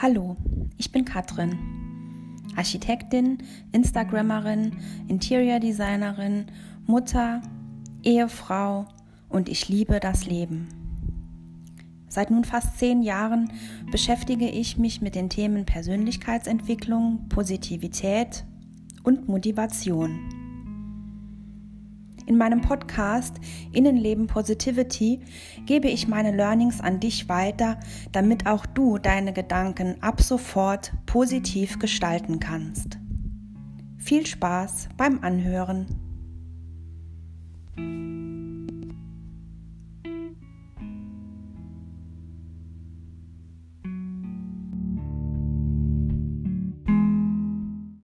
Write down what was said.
Hallo, ich bin Katrin, Architektin, Instagrammerin, Interior Designerin, Mutter, Ehefrau und ich liebe das Leben. Seit nun fast zehn Jahren beschäftige ich mich mit den Themen Persönlichkeitsentwicklung, Positivität und Motivation. In meinem Podcast Innenleben Positivity gebe ich meine Learnings an dich weiter, damit auch du deine Gedanken ab sofort positiv gestalten kannst. Viel Spaß beim Anhören.